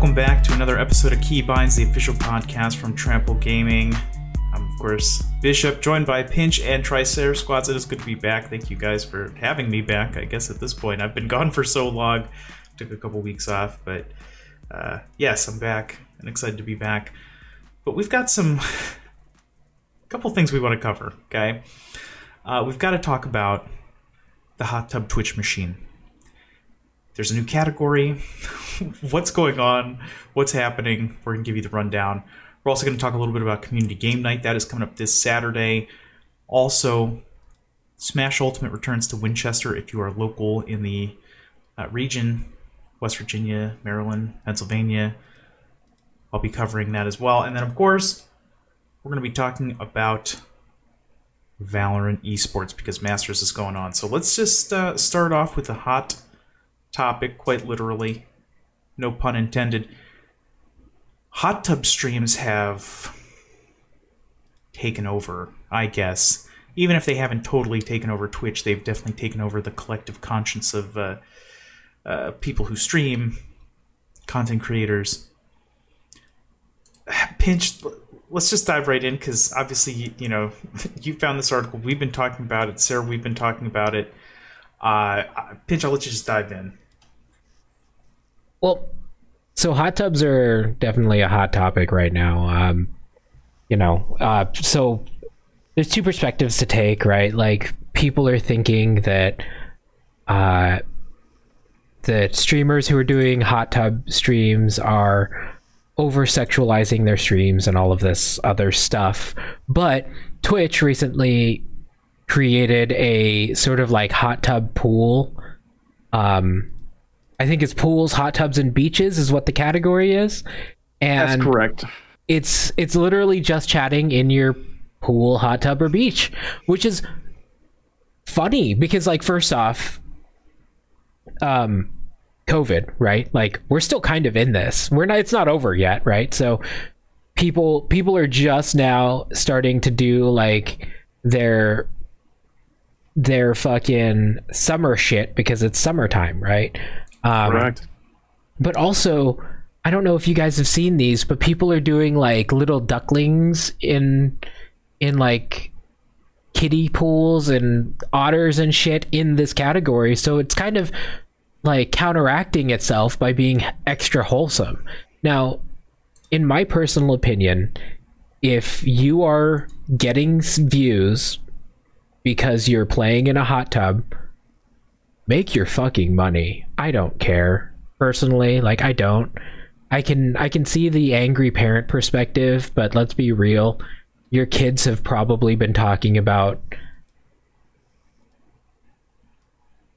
welcome back to another episode of Keybinds, the official podcast from Trample Gaming. I'm, of course, Bishop, joined by Pinch and Triceratops Squads. It is good to be back. Thank you guys for having me back. I guess at this point, I've been gone for so long. Took a couple weeks off, but uh, yes, I'm back and excited to be back. But we've got some couple things we want to cover, okay? Uh, we've got to talk about the hot tub Twitch machine. There's a new category. What's going on? What's happening? We're going to give you the rundown. We're also going to talk a little bit about Community Game Night. That is coming up this Saturday. Also, Smash Ultimate returns to Winchester if you are local in the uh, region West Virginia, Maryland, Pennsylvania. I'll be covering that as well. And then, of course, we're going to be talking about Valorant esports because Masters is going on. So let's just uh, start off with a hot topic, quite literally, no pun intended. Hot tub streams have taken over, I guess. Even if they haven't totally taken over Twitch, they've definitely taken over the collective conscience of uh, uh, people who stream, content creators. Pinch, let's just dive right in because obviously, you know, you found this article. We've been talking about it. Sarah, we've been talking about it. Uh, Pinch, I'll let you just dive in. Well, so hot tubs are definitely a hot topic right now. Um, you know, uh, so there's two perspectives to take, right? Like people are thinking that uh, the streamers who are doing hot tub streams are over sexualizing their streams and all of this other stuff. But Twitch recently created a sort of like hot tub pool. Um, I think it's pools, hot tubs, and beaches is what the category is. And That's correct. It's it's literally just chatting in your pool, hot tub, or beach, which is funny because like first off, um, COVID, right? Like we're still kind of in this. We're not. It's not over yet, right? So people people are just now starting to do like their their fucking summer shit because it's summertime, right? Um, Correct. but also i don't know if you guys have seen these but people are doing like little ducklings in in like kiddie pools and otters and shit in this category so it's kind of like counteracting itself by being extra wholesome now in my personal opinion if you are getting views because you're playing in a hot tub make your fucking money. I don't care. Personally, like I don't. I can I can see the angry parent perspective, but let's be real. Your kids have probably been talking about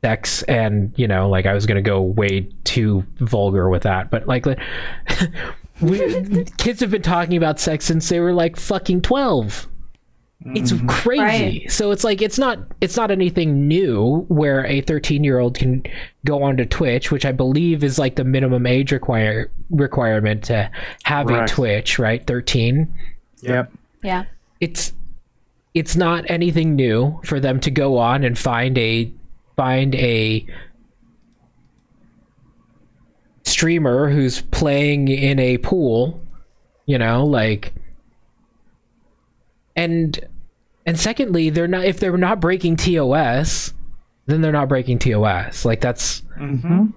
sex and, you know, like I was going to go way too vulgar with that, but like we, kids have been talking about sex since they were like fucking 12 it's mm-hmm. crazy Right. so it's like it's not it's not anything new where a 13 year old can go onto twitch which i believe is like the minimum age require requirement to have Correct. a twitch right 13 Yep. Yeah. it's it's not anything new for them to go on and find a find a streamer who's playing in a pool you know like and and secondly they're not if they're not breaking tos then they're not breaking tos like that's Mm-hmm.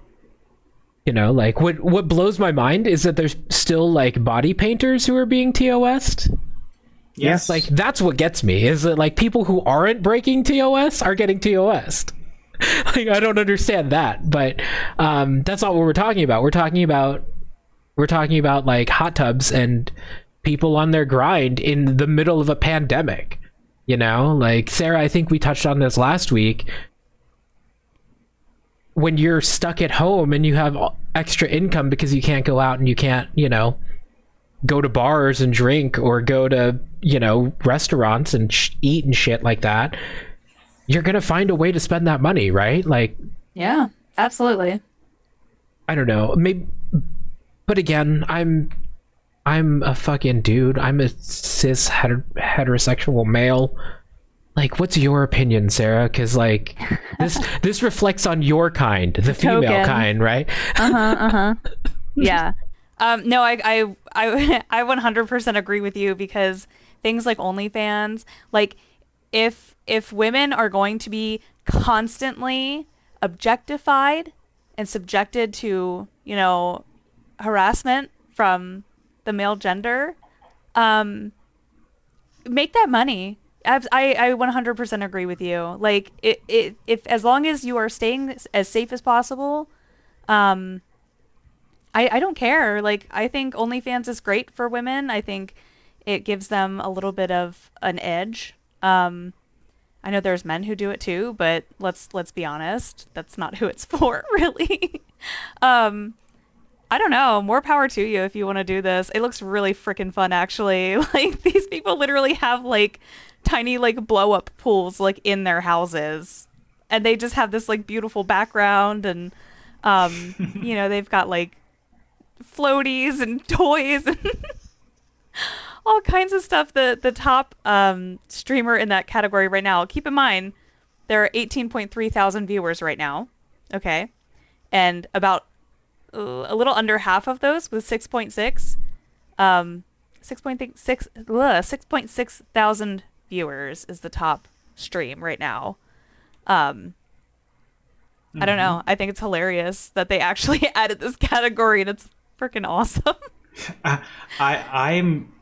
you know like what what blows my mind is that there's still like body painters who are being tos Yes, like that's what gets me is that like people who aren't breaking TOS are getting TOS. like I don't understand that, but um, that's not what we're talking about. We're talking about we're talking about like hot tubs and people on their grind in the middle of a pandemic. You know, like Sarah, I think we touched on this last week. When you're stuck at home and you have extra income because you can't go out and you can't, you know, go to bars and drink or go to you know restaurants and sh- eat and shit like that you're gonna find a way to spend that money right like Yeah. Absolutely. i don't know maybe but again i'm i'm a fucking dude i'm a cis heter- heterosexual male like what's your opinion sarah because like this this reflects on your kind the female Token. kind right Uh huh. Uh huh. yeah. Um, no, I, I, I, I 100% agree with you because things like OnlyFans, like if if women are going to be constantly objectified and subjected to, you know, harassment from the male gender, um, make that money. I, I 100% agree with you. Like, it, it, if as long as you are staying as safe as possible, um, I, I don't care. Like, I think OnlyFans is great for women. I think it gives them a little bit of an edge. Um, I know there's men who do it too, but let's let's be honest, that's not who it's for, really. um, I don't know. More power to you if you want to do this. It looks really freaking fun, actually. Like these people literally have like tiny like blow up pools like in their houses, and they just have this like beautiful background, and um, you know they've got like floaties and toys and all kinds of stuff. The the top um, streamer in that category right now. Keep in mind, there are 18.3 thousand viewers right now. Okay, and about a little under half of those with 6.6, um, 6.6 6.6 thousand viewers is the top stream right now. Um, I don't know. I think it's hilarious that they actually added this category, and it's freaking awesome. I, I I'm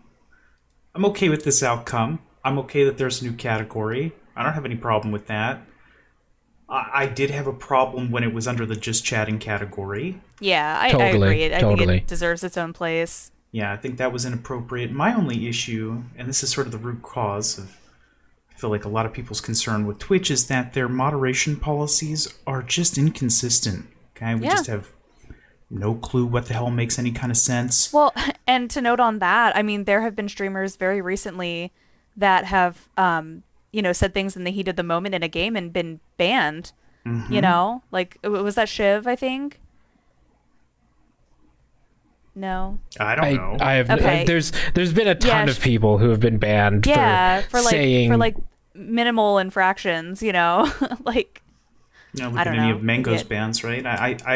I'm okay with this outcome. I'm okay that there's a new category. I don't have any problem with that. I, I did have a problem when it was under the just chatting category. Yeah, I, I Totally, agree. I totally. think it deserves its own place. Yeah, I think that was inappropriate. My only issue, and this is sort of the root cause of, I feel like a lot of people's concern with Twitch, is that their moderation policies are just inconsistent. Okay, we Yeah. just have no clue what the hell makes any kind of sense. Well, and to note on that, I mean, there have been streamers very recently that have, um, you know, said things in the heat of the moment in a game and been banned. Mm-hmm. You know, like was that Shiv? I think. No. I don't know. I have Okay. there's there's been a ton Yeah, of people who have been banned Yeah, for, for like saying for like minimal infractions. You know, like you know, look I at don't any know. of Mang0's It- bans, right? I, I,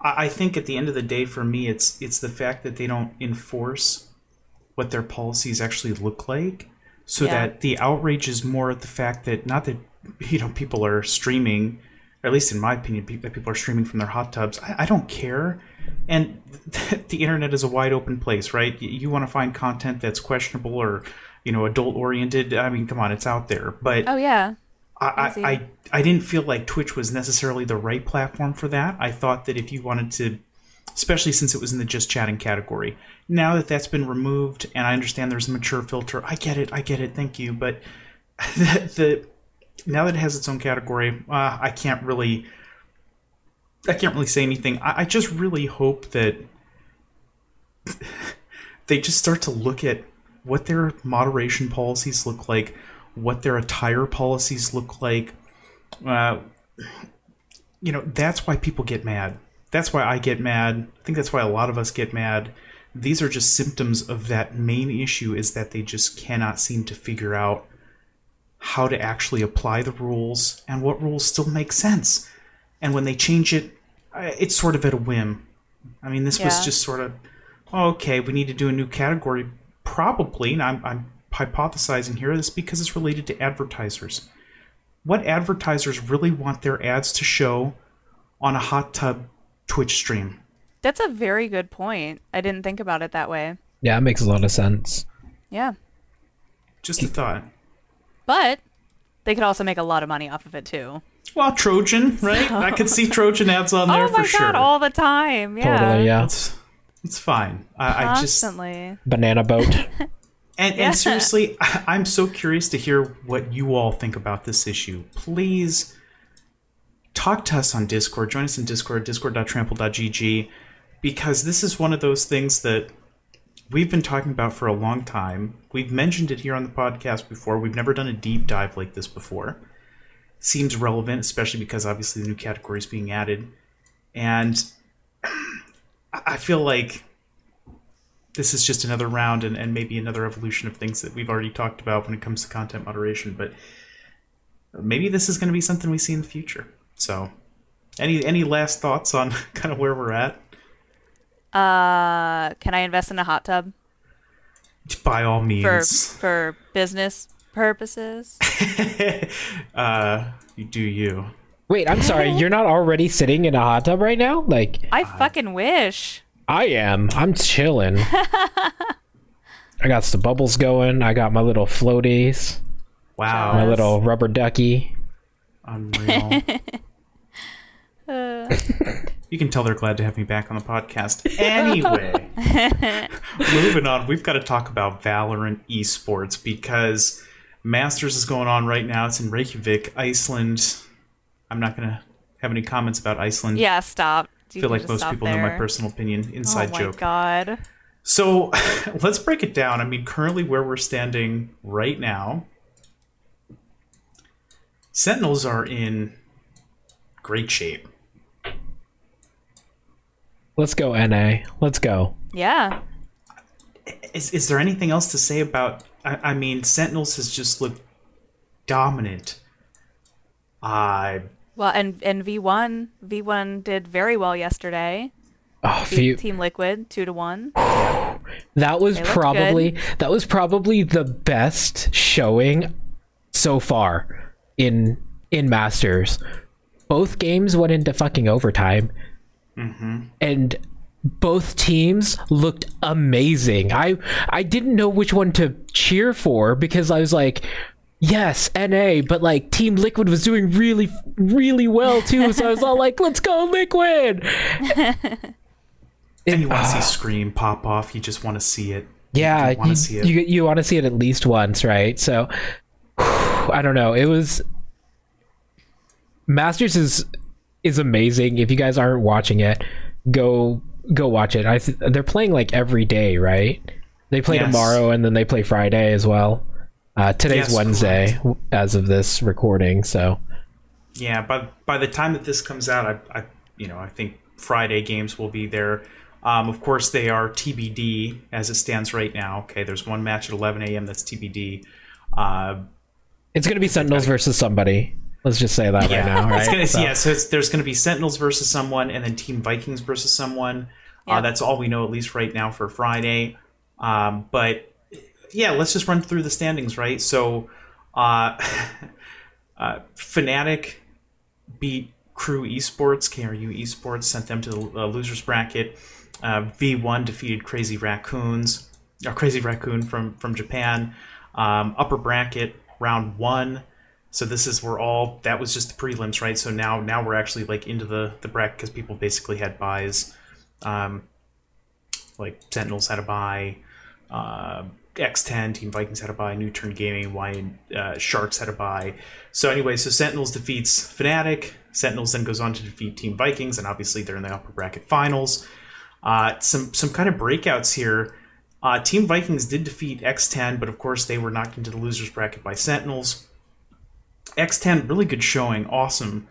I, I think at the end of the day, for me, it's it's the fact that they don't enforce what their policies actually look like, so Yeah. that the outrage is more at the fact that not that you know people are streaming, or at least in my opinion, that people are streaming from their hot tubs. I, I don't care, and the internet is a wide open place, right? You, you want to find content that's questionable or you know adult oriented. I mean, come on, it's out there, but. oh yeah, I, I, I I didn't feel like Twitch was necessarily the right platform for that. I thought that if you wanted to, especially since it was in the just chatting category, now that that's been removed, and I understand there's a mature filter, I get it, I get it, thank you. But the, the now that it has its own category, uh, I can't really, I can't really say anything. I, I just really hope that they just start to look at what their moderation policies look like, what their attire policies look like. Uh, you know, that's why people get mad. That's why I get mad. I think that's why a lot of us get mad. These are just symptoms of that main issue is that they just cannot seem to figure out how to actually apply the rules and what rules still make sense. And when they change it, it's sort of at a whim. I mean, this was just sort of, oh, okay, we need to do a new category. Probably, and I'm, I'm hypothesizing here, this because it's related to advertisers. What advertisers really want their ads to show on a hot tub Twitch stream? that's a very good point. I didn't think about it that way. yeah, it makes a lot of sense. Yeah, Just a thought. but they could also make a lot of money off of it too. Well, Trojan, right? I could see Trojan ads on there oh my for god, sure. all the time. Yeah, Totally, yeah. It's, it's fine. I, I just constantly. Banana boat. And, and seriously, I- I'm so curious to hear what you all think about this issue. Please talk to us on Discord. Join us in Discord, discord.trample.gg, because this is one of those things that we've been talking about for a long time. We've mentioned it here on the podcast before. We've never done a deep dive like this before. Seems relevant, especially because obviously the new category is being added. And I feel like this is just another round and, and maybe another evolution of things that we've already talked about when it comes to content moderation. But maybe this is going to be something we see in the future. So, any any last thoughts on kind of where we're at? Uh, can I invest in a hot tub By all means, for for business purposes? uh, you do you. Wait, I'm sorry. You're not already sitting in a hot tub right now? Like I fucking wish. I am. I'm chilling. I got some bubbles going. I got my little floaties, Wow, my little rubber ducky. unreal. you can tell they're glad to have me back on the podcast. Anyway, moving on, we've got to talk about Valorant esports because Masters is going on right now. It's in Reykjavik, Iceland. I'm not going to have any comments about Iceland. Yeah, stop. I feel like most people know my personal opinion. Oh Inside my joke. god. So let's break it down. I mean, currently where we're standing right now, Sentinels are in great shape. Let's go, NA. Let's go. Yeah. Is, is there anything else to say about? I, I mean, Sentinels has just looked dominant. Uh, Well, and and V1 V1 did very well yesterday. Oh, Beat phew. Team Liquid two to one. That was They looked probably that was probably the best showing so far in in Masters. Both games went into fucking overtime, and both teams looked amazing. I I didn't know which one to cheer for because I was like. Yes, NA, but like Team Liquid was doing really, really well too. So I was all like, "Let's go, Liquid!" and you want to Ah. see Scream pop off. You just want to see it. Yeah, You wanna you, see it. you, you want to see it at least once, right? So I don't know. It was Masters is is amazing. If you guys aren't watching it, go go watch it. I th- they're playing like every day, right? They play Yes. tomorrow and then they play Friday as well. Uh, today's Yes, Wednesday as of this recording, so Yeah, by by the time that this comes out, I, I you know I think Friday games will be there. Um, of course, they are TBD as it stands right now. Okay, there's one match at 11 a.m. that's TBD. Uh, it's gonna be Sentinels versus somebody. Let's just say that right now, right? Gonna, So- Yeah, so it's, there's going to be Sentinels versus someone, and then Team Vikings versus someone. Yeah. Uh, that's all we know, at least right now, for Friday. Um, but yeah, let's just run through the standings, right? So, uh, uh, Fnatic beat Crew Esports, KRU Esports, sent them to the uh, losers bracket. Uh, V1 defeated Crazy Raccoons, or Crazy Raccoon from from Japan. Um, upper bracket round one. So this is we're all that was just the prelims, right? So now now we're actually like into the the bracket because people basically had buys. Um, like Sentinels had a buy, uh, X10 Team Vikings had a buy, NUTURN Gaming, Y uh, Sharks had a buy. So anyway, so Sentinels defeats Fnatic. Sentinels then goes on to defeat Team Vikings, and obviously they're in the upper bracket finals. Uh, some some kind of breakouts here. Uh, Team Vikings did defeat X10, but of course they were knocked into the losers bracket by Sentinels. X10, really good showing, awesome,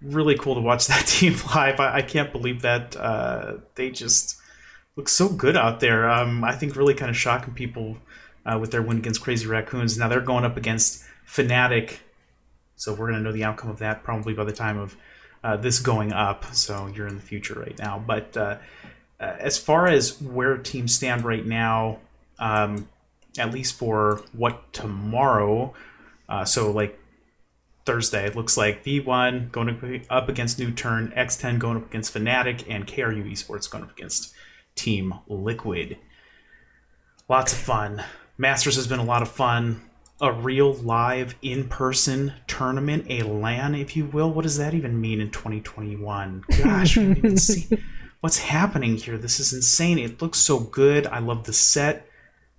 really cool to watch that team live. I, I can't believe that uh, they just look so good out there. Um, I think really kind of shocking people uh, with their win against Crazy Raccoons. Now they're going up against Fnatic, so we're gonna know the outcome of that probably by the time of uh, this going up. So you're in the future right now, but. Uh, uh, as far as where teams stand right now, um, at least for what tomorrow, uh, so like Thursday, it looks like V1 going up- against NUTURN, X10 going up against Fnatic, and KRU Esports going up against Team Liquid. Lots of fun. Masters has been a lot of fun. A real live in person tournament, a LAN, if you will. What does that even mean in 2021? Gosh, we even seen what's happening here. This is insane. It looks so good. I love the set.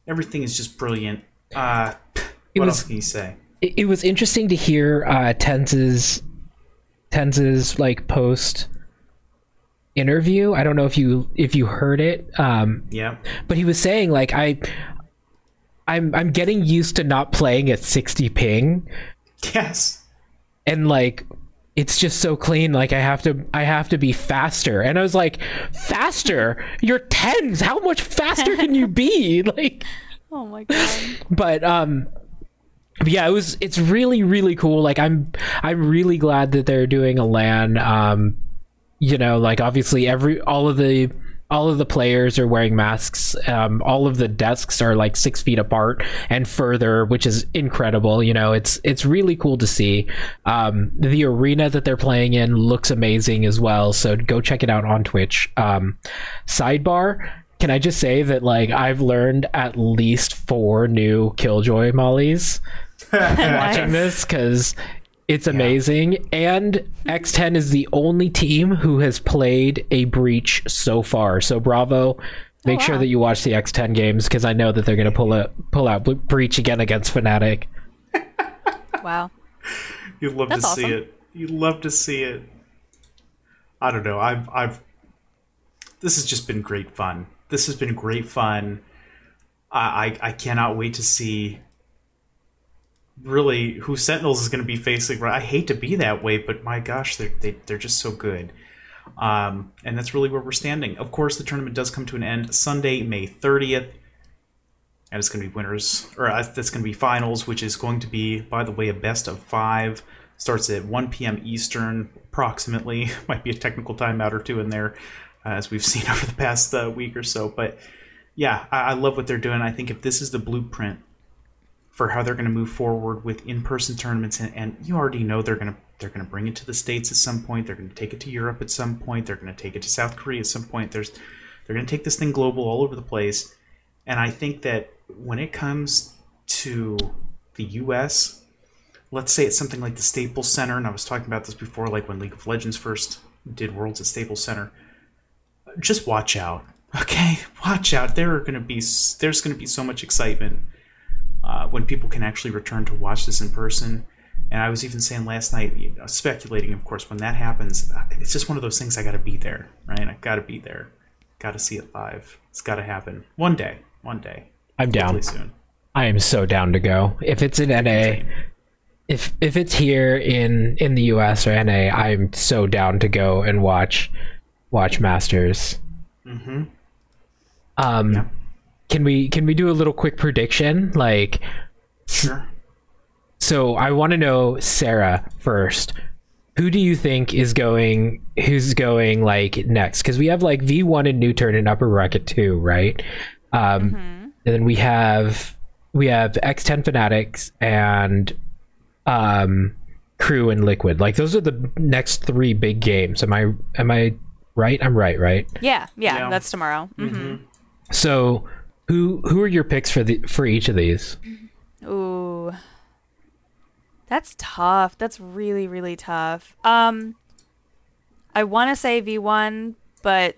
Everything is just brilliant. Uh, what was- else can you say? It, it was interesting to hear uh TenZ's TenZ's like post interview. I don't know if you if you heard it, um, Yeah. but he was saying like I I'm I'm getting used to not playing at 60 ping Yes. and like it's just so clean like i have to i have to be faster and i was like faster you're TenZ how much faster can you be like Oh my god. but um yeah it was it's really really cool like i'm i'm really glad that they're doing a lan um you know like obviously every all of the all of the players are wearing masks. Um, all of the desks are like six feet apart and further, which is incredible. You know, it's it's really cool to see. Um, the arena that they're playing in looks amazing as well. So go check it out on Twitch. Um, sidebar. Can I just say that like I've learned at least four new Killjoy mollies watching this because it's amazing. And X10 is the only team who has played a breach so far. So bravo. Oh, Make sure wow. that you watch the X10 games because I know that they're going to pull a pull out breach again against Fnatic. Wow. You'd love That's to see it. You'd love to see it. I don't know. I've I've this has just been great fun. This has been great fun. I I, I cannot wait to see really who Sentinels is going to be facing. Right? I hate to be that way, but my gosh, they're they, they're just so good. Um, and that's really where we're standing. Of course, the tournament does come to an end Sunday, May 30th. And it's going to be winners, or uh, that's going to be finals, which is going to be, by the way, a best of five. Starts at 1 p.m. Eastern, approximately. Might be a technical timeout or two in there, uh, as we've seen over the past uh, week or so. But yeah, I love what they're doing. I think if this is the blueprint for how they're going to move forward with in-person tournaments, and, and you already know they're going to they're going to bring it to the states at some point. They're going to take it to Europe at some point. They're going to take it to South Korea at some point. There's they're going to take this thing global all over the place. And I think that when it comes to the U.S., let's say it's something like the Staples Center, and I was talking about this before, like when League of Legends first did Worlds at Staples Center. Just watch out, okay? Watch out. There are going to be there's going to be so much excitement uh, when people can actually return to watch this in person. And I was even saying last night, you know, speculating, of course, when that happens, it's just one of those things. I got to be there, right? I got to be there. Got to see it live. It's got to happen one day. One day. I'm down. Soon. I am so down to go. If it's in NA, if if it's here in in the US or NA, I'm so down to go and watch watch Masters. Mm-hmm. Um, Yeah. Can we can we do a little quick prediction? Like, Sure. so I want to know Sarah first. Who do you think is going? Who's going like next? Because we have like V one and NUTURN and Upper Bracket two, right? Um, And then we have we have X10 Fanatics and um, KRU and Liquid. Like those are the next three big games. Am I am I right? I'm right, right? Yeah, yeah, Yeah. that's tomorrow. hmm So who who are your picks for the for each of these? Ooh. That's tough. That's really, really tough. Um I want to say V1, but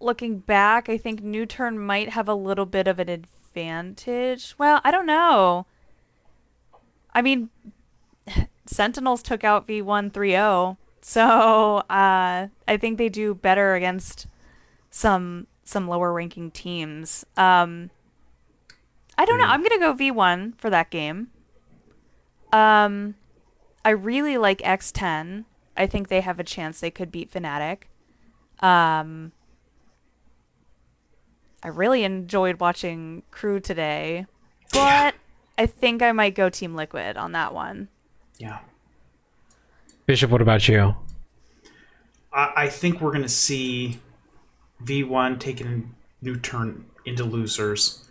looking back, I think NUTURN might have a little bit of an advantage. Well, I don't know. I mean, Sentinels took out V1 3-0. So, uh I think they do better against some some lower ranking teams. Um I don't know. I'm gonna go V1 for that game. Um, I really like X10. I think they have a chance they could beat Fnatic. Um, I really enjoyed watching KRU today, but I think I might go Team Liquid on that one. Yeah. Bishop, what about you? I, I think we're going to see V1 taking a new turn into losers.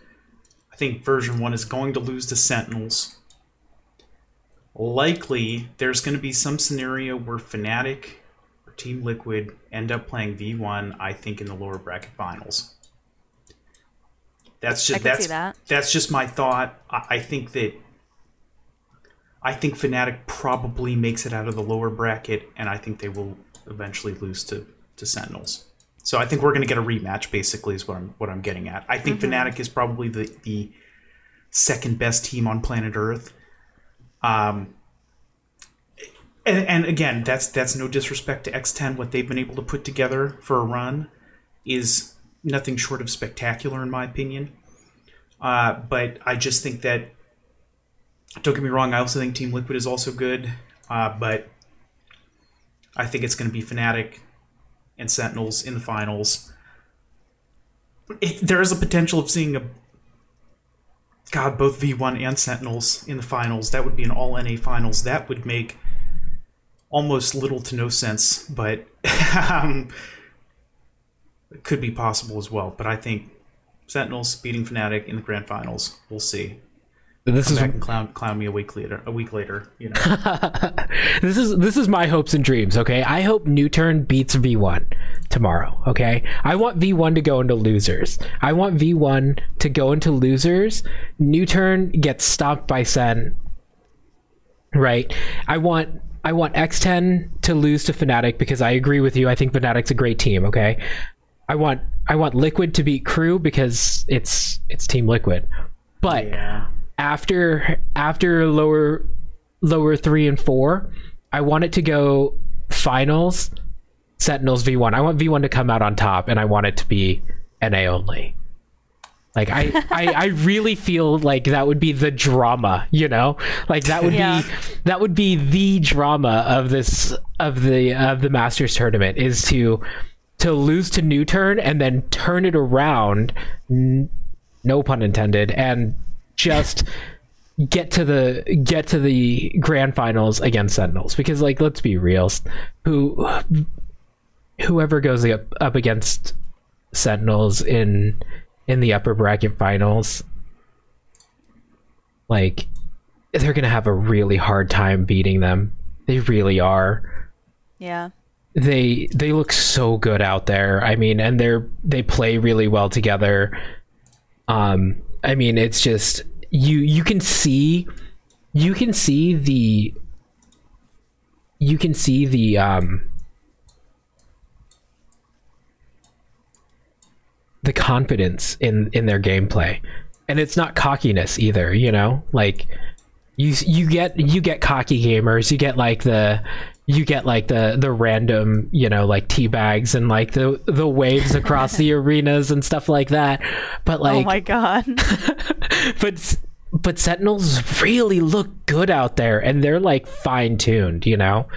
I think version 1 is going to lose to Sentinels. Likely, there's going to be some scenario where Fnatic or Team Liquid end up playing V1, I think, in the lower bracket finals. That's I just that's that. that's just my thought. I, I think that I think Fnatic probably makes it out of the lower bracket, and I think they will eventually lose to, to Sentinels. So I think we're going to get a rematch. Basically, is what I'm what I'm getting at. I think Fnatic is probably the the second best team on planet Earth. Um, and, and again, that's that's no disrespect to X10. What they've been able to put together for a run is nothing short of spectacular, in my opinion. Uh, but I just think that don't get me wrong. I also think Team Liquid is also good, uh, but I think it's going to be Fnatic and Sentinels in the finals. It, there is a potential of seeing a God both V1 and Sentinels in the finals. That would be an all NA finals. That would make almost little to no sense, but um, could be possible as well. But I think Sentinels beating Fnatic in the grand finals. We'll see. This Come is back and clown clown me a week later. A week later, you know. this is this is my hopes and dreams. Okay, I hope NUTURN beats V1 tomorrow. Okay, I want V1 to go into losers. I want V1 to go into losers. NUTURN gets stopped by Sen. Right. I want I want X10 to lose to Fnatic because I agree with you. I think Fnatic's a great team. Okay. I want I want Liquid to beat KRU because it's it's Team Liquid. But yeah. After after lower lower three and four, I want it to go finals, Sentinels V1. I want V1 to come out on top, and I want it to be NA only. Like I, I, I really feel like that would be the drama, you know, like that would Yeah. be that would be the drama of this of the of the Masters tournament is to to lose to NUTURN and then turn it around, n- no pun intended, and just get to the get to the grand finals against Sentinels because like let's be real, who whoever goes up, up against Sentinels in in the upper bracket finals like they're going to have a really hard time beating them. They really are Yeah. they they look so good out there. I mean, and they're they play really well together. Um, I mean, it's just you you can see you can see the you can see the um the confidence in in their gameplay. And it's not cockiness either you know? Like you you get you get cocky gamers you get like the you get like the the random you know like tea bags and like the the waves across the arenas and stuff like that. But like oh my god. but but sentinels really look good out there and they're like fine tuned you know?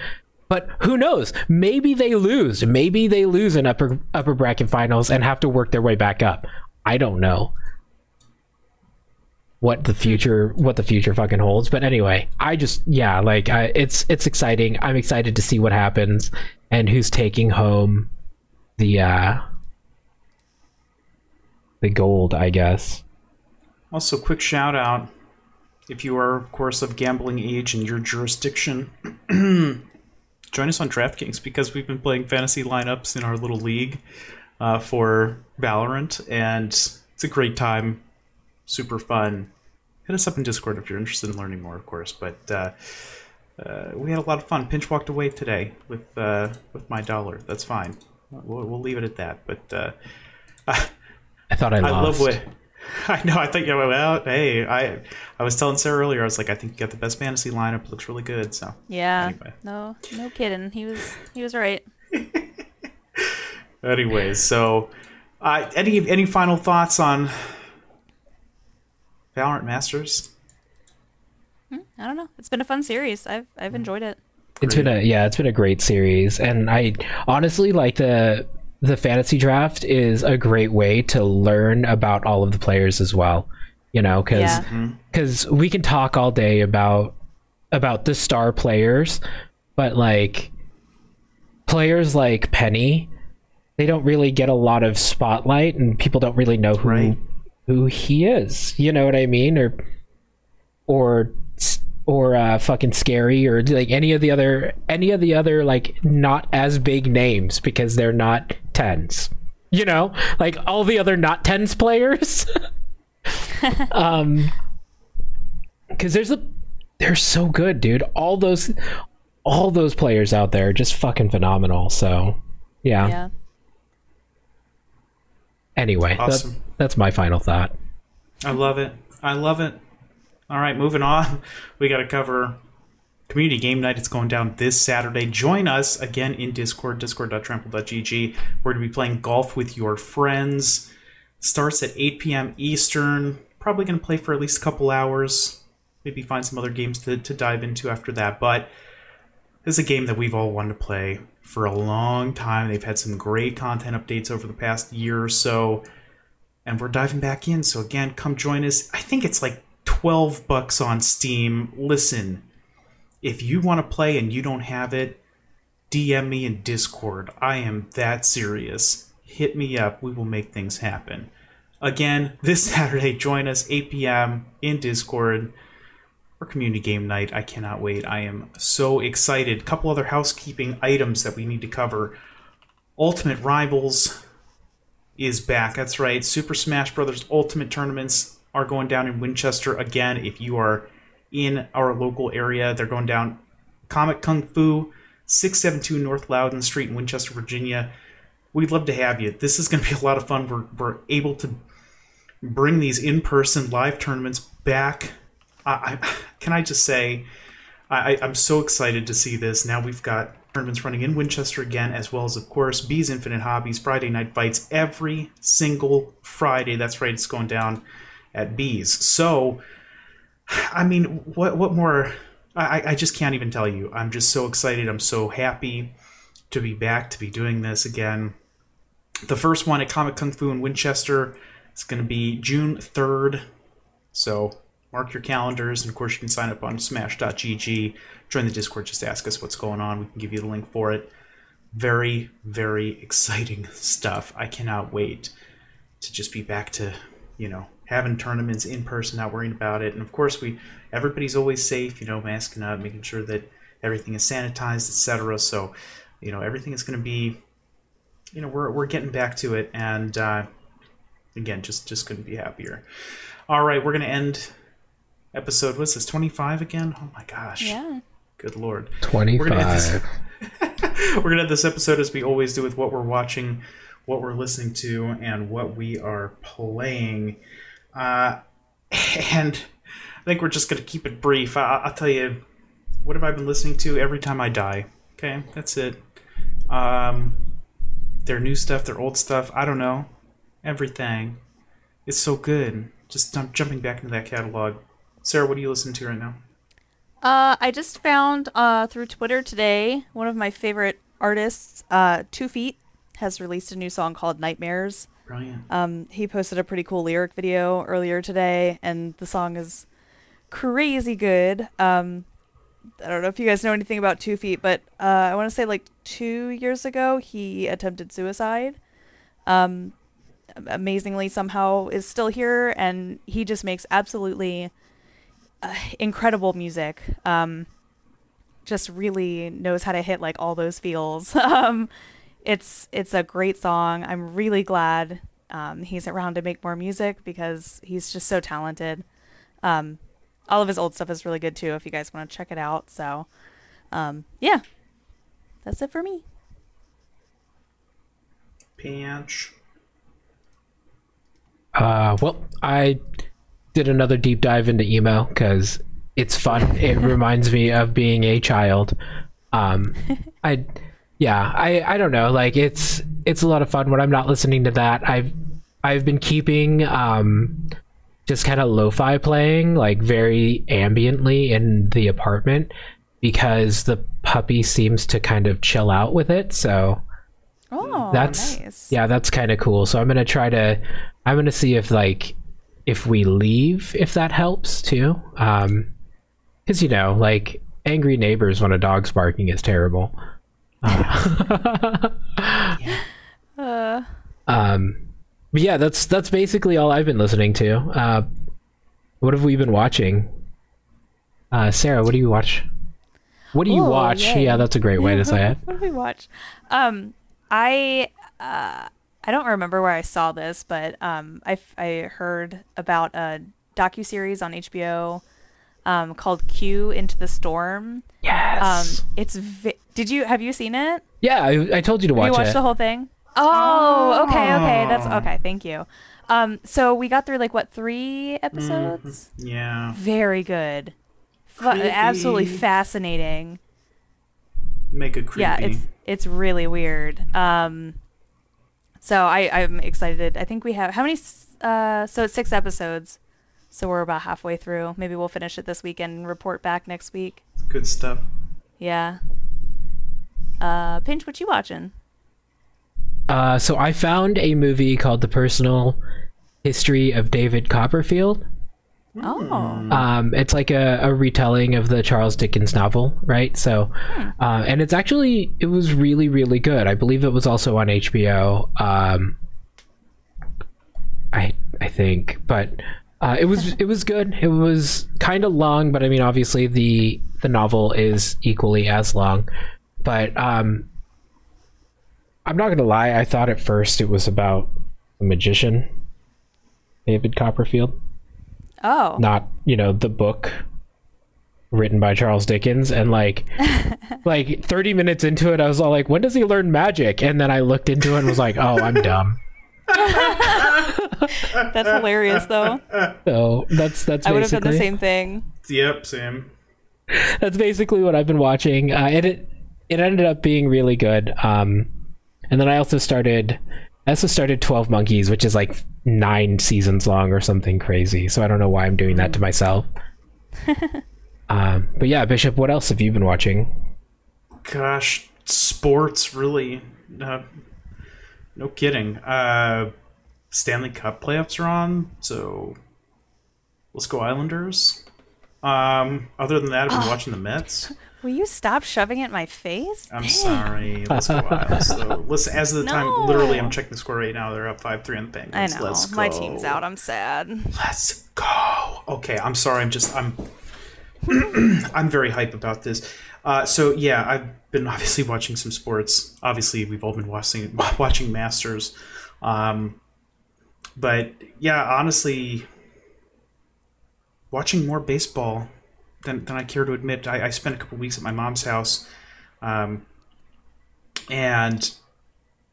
But who knows? Maybe they lose. Maybe they lose in upper upper bracket finals and have to work their way back up. I don't know what the future what the future fucking holds. But anyway i just yeah like I, it's it's exciting. I'm excited to see what happens and who's taking home the uh the gold i guess Also, quick shout out if you are, of course, of gambling age in your jurisdiction, join us on DraftKings because we've been playing fantasy lineups in our little league uh, for Valorant, and it's a great time, super fun. Hit us up in Discord if you're interested in learning more, of course. But uh, uh, we had a lot of fun. Pinch walked away today with uh, with my dollar. That's fine. We'll, we'll leave it at that. But uh, i thought i lost love what. I know. I think you went out. Hey, I I was telling Sarah earlier. I was like, I think you got the best fantasy lineup. It looks really good. So Yeah. Anyway. No, no kidding. He was he was right. Anyways, so uh, any any final thoughts on Valorant Masters? I don't know. It's been a fun series. I've I've enjoyed it. It's been a yeah, it's been a great series, and I honestly like the the fantasy draft is a great way to learn about all of the players as well. You know, because Yeah. because we can talk all day about about the star players, but like players like Penny, they don't really get a lot of spotlight, and people don't really know who Right. who he is. You know what I mean? Or or or uh, fucking scary or like any of the other any of the other like not as big names because they're not TenZ. You know, like all the other not TenZ players. um, because there's a they're so good, dude. All those all those players out there are just fucking phenomenal. So yeah. Yeah. Anyway, that- Awesome. that's my final thought. I love it. I love it. All right, moving on. We got to cover community game night. It's going down this Saturday. Join us again in Discord, discord.trample.gg. We're going to be playing golf with your friends. Starts at 8 p.m. Eastern. Probably going to play for at least a couple hours. Maybe find some other games to, to dive into after that. But this is a game that we've all wanted to play for a long time. They've had some great content updates over the past year or so and we're diving back in. So again, come join us. I think it's like 12 bucks on Steam. Listen, if you want to play and you don't have it, DM me in Discord. I am that serious. hit me up. We will make things happen. Again, this Saturday, join us 8 p.m. in Discord for community game night. I cannot wait. I am so excited. Couple other housekeeping items that we need to cover. Ultimate Rivals is back. That's right. Super Smash Brothers Ultimate tournaments are going down in Winchester again. If you are in our local area, they're going down Comic Kung Fu, 672 North Loudoun Street in Winchester, Virginia. We'd love to have you. This is going to be a lot of fun. We're, we're able to bring these in person live tournaments back. I, I, can I just say, I, I'm so excited to see this. Now we've got tournaments running in Winchester again, as well as, of course, Bees Infinite Hobbies, Friday Night Fights, every single Friday. That's right, it's going down at Bees. So, I mean, what what more? I, I just can't even tell you. I'm just so excited. I'm so happy to be back, to be doing this again. The first one at Comic Kung Fu in Winchester is going to be June 3rd. So mark your calendars. And of course, you can sign up on smash.gg, join the Discord, just ask us what's going on. We can give you the link for it. Very, very exciting stuff. I cannot wait to just be back to, you know, having tournaments in person, not worrying about it. And of course, we everybody's always safe, you know, masking up, making sure that everything is sanitized, etc. So, you know, everything is going to be, you know, we're we're getting back to it, and uh, again, just just couldn't be happier. All right, we're going to end episode. What's this? Twenty five again? Oh my gosh! Yeah. Good lord. Twenty We're gonna end we're gonna end this episode as we always do with what we're watching, what we're listening to, and what we are playing. Uh, and I think we're just gonna keep it brief. I- I'll tell you, what have I been listening to every time I die? Okay, that's it. Um, their new stuff, their old stuff. I don't know. Everything. It's so good. Just I'm jumping back into that catalog. Sarah, what are you listening to right now? Uh, I just found uh, through Twitter today one of my favorite artists, uh, Two Feet, has released a new song called Nightmares. Brilliant. Um, he posted a pretty cool lyric video earlier today, and the song is crazy good. Um, I don't know if you guys know anything about Two Feet, but uh, I want to say like two years ago he attempted suicide. Um, amazingly, somehow is still here, and he just makes absolutely uh, incredible music. Um, just really knows how to hit like all those feels. um, it's it's a great song. I'm really glad um, he's around to make more music because he's just so talented. Um, all of his old stuff is really good too. If you guys want to check it out, so um, yeah, that's it for me. Pinch. Uh, well, I did another deep dive into emo because it's fun. it reminds me of being a child. Um, I, yeah, I, I don't know. Like it's it's a lot of fun when I'm not listening to that. I've I've been keeping um, just kind of lo-fi playing like very ambiently in the apartment because the puppy seems to kind of chill out with it. So Oh, that's nice. yeah that's kind of cool so i'm gonna try to i'm gonna see if like if we leave if that helps too um because you know like angry neighbors when a dog's barking is terrible Uh, Uh, um but yeah that's that's basically all i've been listening to uh what have we been watching uh sarah what do you watch what do you Oh, watch yay. yeah that's a great way to say it what do we watch? Um, I uh, I don't remember where I saw this, but um, I I heard about a docu series on HBO, um, called Q Into the Storm. Um, it's vi- did you have you seen it? yeah I, I told you to Have watch you watched it the whole thing? Oh, okay, okay, that's okay. Thank you. Um, so we got through like what three episodes? Yeah. Very good, Fu- absolutely fascinating. Make it creepy. yeah it's it's really weird um so i i'm excited i think we have how many uh so it's six episodes so we're about halfway through maybe we'll finish it this weekend and report back next week Good stuff. yeah uh pinch what you watching Uh, so I found a movie called The Personal History of David Copperfield. Oh. Um, it's like a, a retelling of the Charles Dickens novel, right? So, uh, and it's actually it was really really good. I believe it was also on HBO. Um, I I think, but uh, it was it was good. It was kind of long, but I mean, obviously the the novel is equally as long. But um, I'm not gonna lie. I thought at first it was about a magician, David Copperfield Oh. not you know the book written by Charles Dickens and like like 30 minutes into it I was all like when does he learn magic and then I looked into it and was like oh I'm dumb That's hilarious, though. so that's that's I would have done the same thing. Yep, same. that's basically what I've been watching uh, and it it ended up being really good um and then I also started I also started 12 Monkeys which is like 9 seasons long or something crazy so I don't know why I'm doing that to myself um but yeah Bishop what else have you been watching Gosh, sports really. Uh, no kidding. Uh, Stanley Cup playoffs are on, so let's go Islanders. Um, other than that, I've been watching the Mets. Will you stop shoving it in my face? I'm sorry. Let's go Islanders. So, listen, as of the time, literally, I'm checking the score right now. They're up five three on the I know. Let's go. My team's out. I'm sad. Let's go. Okay, I'm sorry. I'm just I'm I'm very hype about this. Uh, so yeah, I've been obviously watching some sports. Obviously, we've all been watching watching Masters. Um, but yeah, honestly, watching more baseball than, than I care to admit. I, I spent a couple weeks at my mom's house, um, and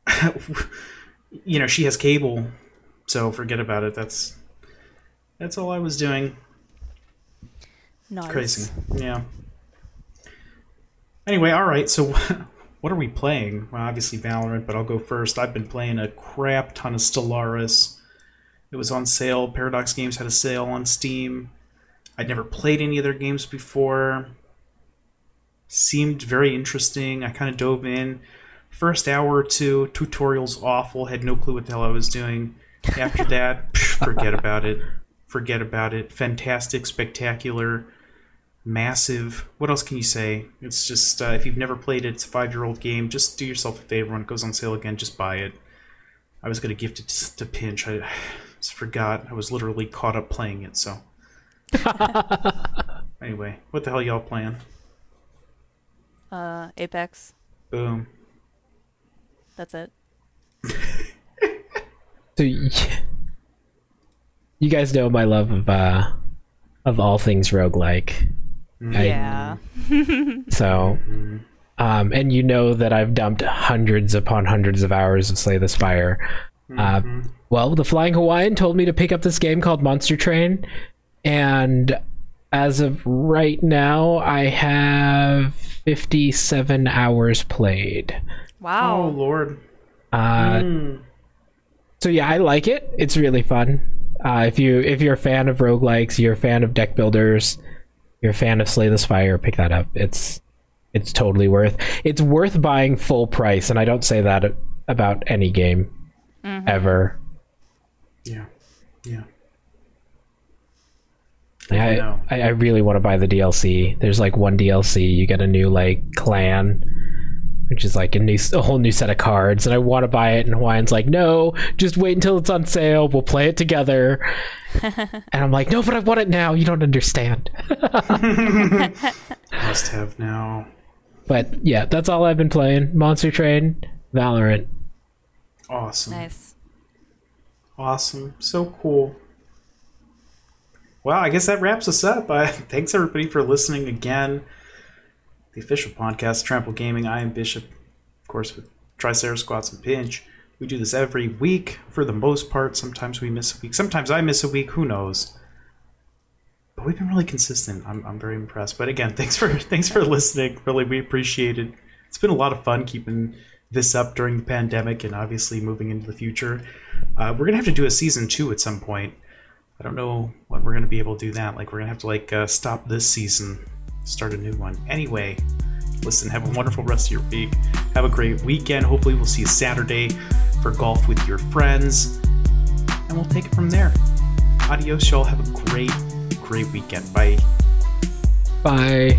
you know she has cable, so forget about it. That's that's all I was doing. Nice. Crazy. Yeah. Anyway, all right. So, what are we playing? Well, obviously Valorant, but I'll go first. I've been playing a crap ton of Stellaris. It was on sale. Paradox Games had a sale on Steam. I'd never played any of their games before. Seemed very interesting. I kind of dove in. First hour or two, tutorials awful. Had no clue what the hell I was doing. After that, forget about it. Forget about it. Fantastic, spectacular massive. What else can you say? It's just uh, if you've never played it, it's a five-year-old game. Just do yourself a favor when it goes on sale again. Just buy it. I was gonna gift it to, to Pinch. I just forgot. I was literally caught up playing it. So anyway, what the hell y'all playing? Uh, Apex. Boom. That's it. So y- you guys know my love of uh of all things roguelike. I- Yeah. so um and you know that I've dumped hundreds upon hundreds of hours of Slay the Spire. Uh, well, the Flying Hawaiian told me to pick up this game called Monster Train, and as of right now, I have 57 hours played. Wow. Oh Lord. Uh, Hmm. so yeah, I like it. It's really fun. Uh, if you if you're a fan of roguelikes, you're a fan of deck builders, you're a fan of Slay the Spire, pick that up. It's it's totally worth. It's worth buying full price, and I don't say that about any game ever. Yeah. Yeah. I, know. I I really want to buy the DLC. There's like one DLC, you get a new like clan, which is like a new a whole new set of cards, and I want to buy it. And Hawaiian's like, no, just wait until it's on sale. We'll play it together. and I'm like, no, but I want it now. You don't understand. Must have now. But yeah, that's all I've been playing. Monster Train, Valorant. Awesome. Nice. Awesome. So cool. Well, I guess that wraps us up. Uh, thanks everybody for listening again. The official podcast, Trample Gaming. I am Bishop, of course, with Triceratops Squats and Pinch. We do this every week for the most part. Sometimes we miss a week. Sometimes I miss a week. Who knows? But we've been really consistent. I'm, I'm very impressed. But again, thanks for thanks for listening. Really, we appreciate it. It's been a lot of fun keeping this up during the pandemic and obviously moving into the future. Uh, we're gonna have to do a season two at some point. I don't know when we're gonna be able to do that. Like we're gonna have to like uh, stop this season, start a new one. Anyway, listen. Have a wonderful rest of your week. Have a great weekend. Hopefully, we'll see you Saturday for golf with your friends, and we'll take it from there. Adios, y'all. Have a great great weekend. Bye. Bye.